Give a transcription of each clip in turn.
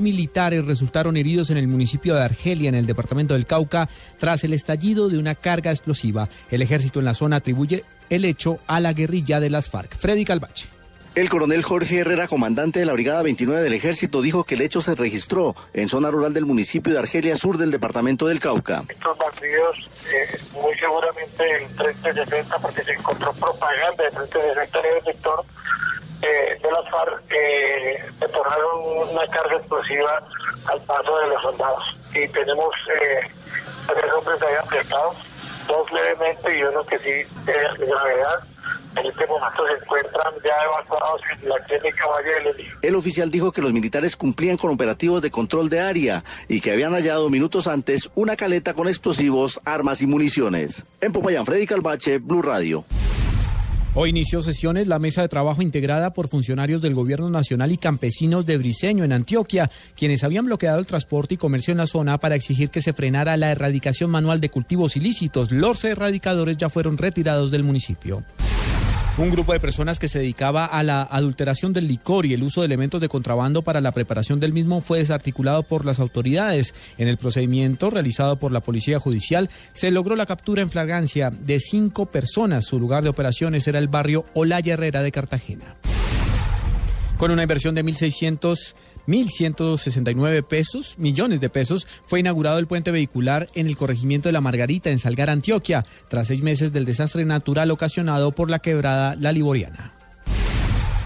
Militares resultaron heridos en el municipio de Argelia, en el departamento del Cauca, tras el estallido de una carga explosiva. El ejército en la zona atribuye el hecho a la guerrilla de las FARC. Freddy Calvache. El coronel Jorge Herrera, comandante de la Brigada 29 del Ejército, dijo que el hecho se registró en zona rural del municipio de Argelia Sur del departamento del Cauca. Estos bandidos, eh, muy seguramente el Frente Defensa, porque se encontró propaganda del Frente Defensa en el sector las FARC, eh, detonaron una carga explosiva al paso de los soldados. Y tenemos eh, tres hombres ahí apretados, dos levemente y uno que sí de gravedad en este momento se encuentran ya evacuados en la clínica Valle del El oficial dijo que los militares cumplían con operativos de control de área y que habían hallado minutos antes una caleta con explosivos, armas y municiones. En Popayán, Freddy Calvache, Blue Radio. Hoy inició sesiones la mesa de trabajo integrada por funcionarios del Gobierno Nacional y campesinos de Briceño en Antioquia, quienes habían bloqueado el transporte y comercio en la zona para exigir que se frenara la erradicación manual de cultivos ilícitos. Los erradicadores ya fueron retirados del municipio. Un grupo de personas que se dedicaba a la adulteración del licor y el uso de elementos de contrabando para la preparación del mismo fue desarticulado por las autoridades. En el procedimiento realizado por la Policía Judicial se logró la captura en flagrancia de cinco personas. Su lugar de operaciones era el barrio Olaya Herrera de Cartagena. Con una inversión de 1.600 1.169 pesos, millones de pesos, fue inaugurado el puente vehicular en el corregimiento de La Margarita, en Salgar, Antioquia, tras seis meses del desastre natural ocasionado por la quebrada La Liboriana.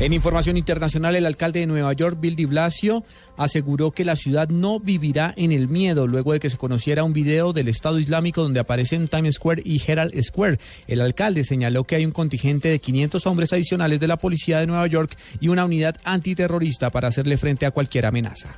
En información internacional, el alcalde de Nueva York, Bill de Blasio, aseguró que la ciudad no vivirá en el miedo luego de que se conociera un video del Estado Islámico donde aparecen Times Square y Herald Square. El alcalde señaló que hay un contingente de 500 hombres adicionales de la policía de Nueva York y una unidad antiterrorista para hacerle frente a cualquier amenaza.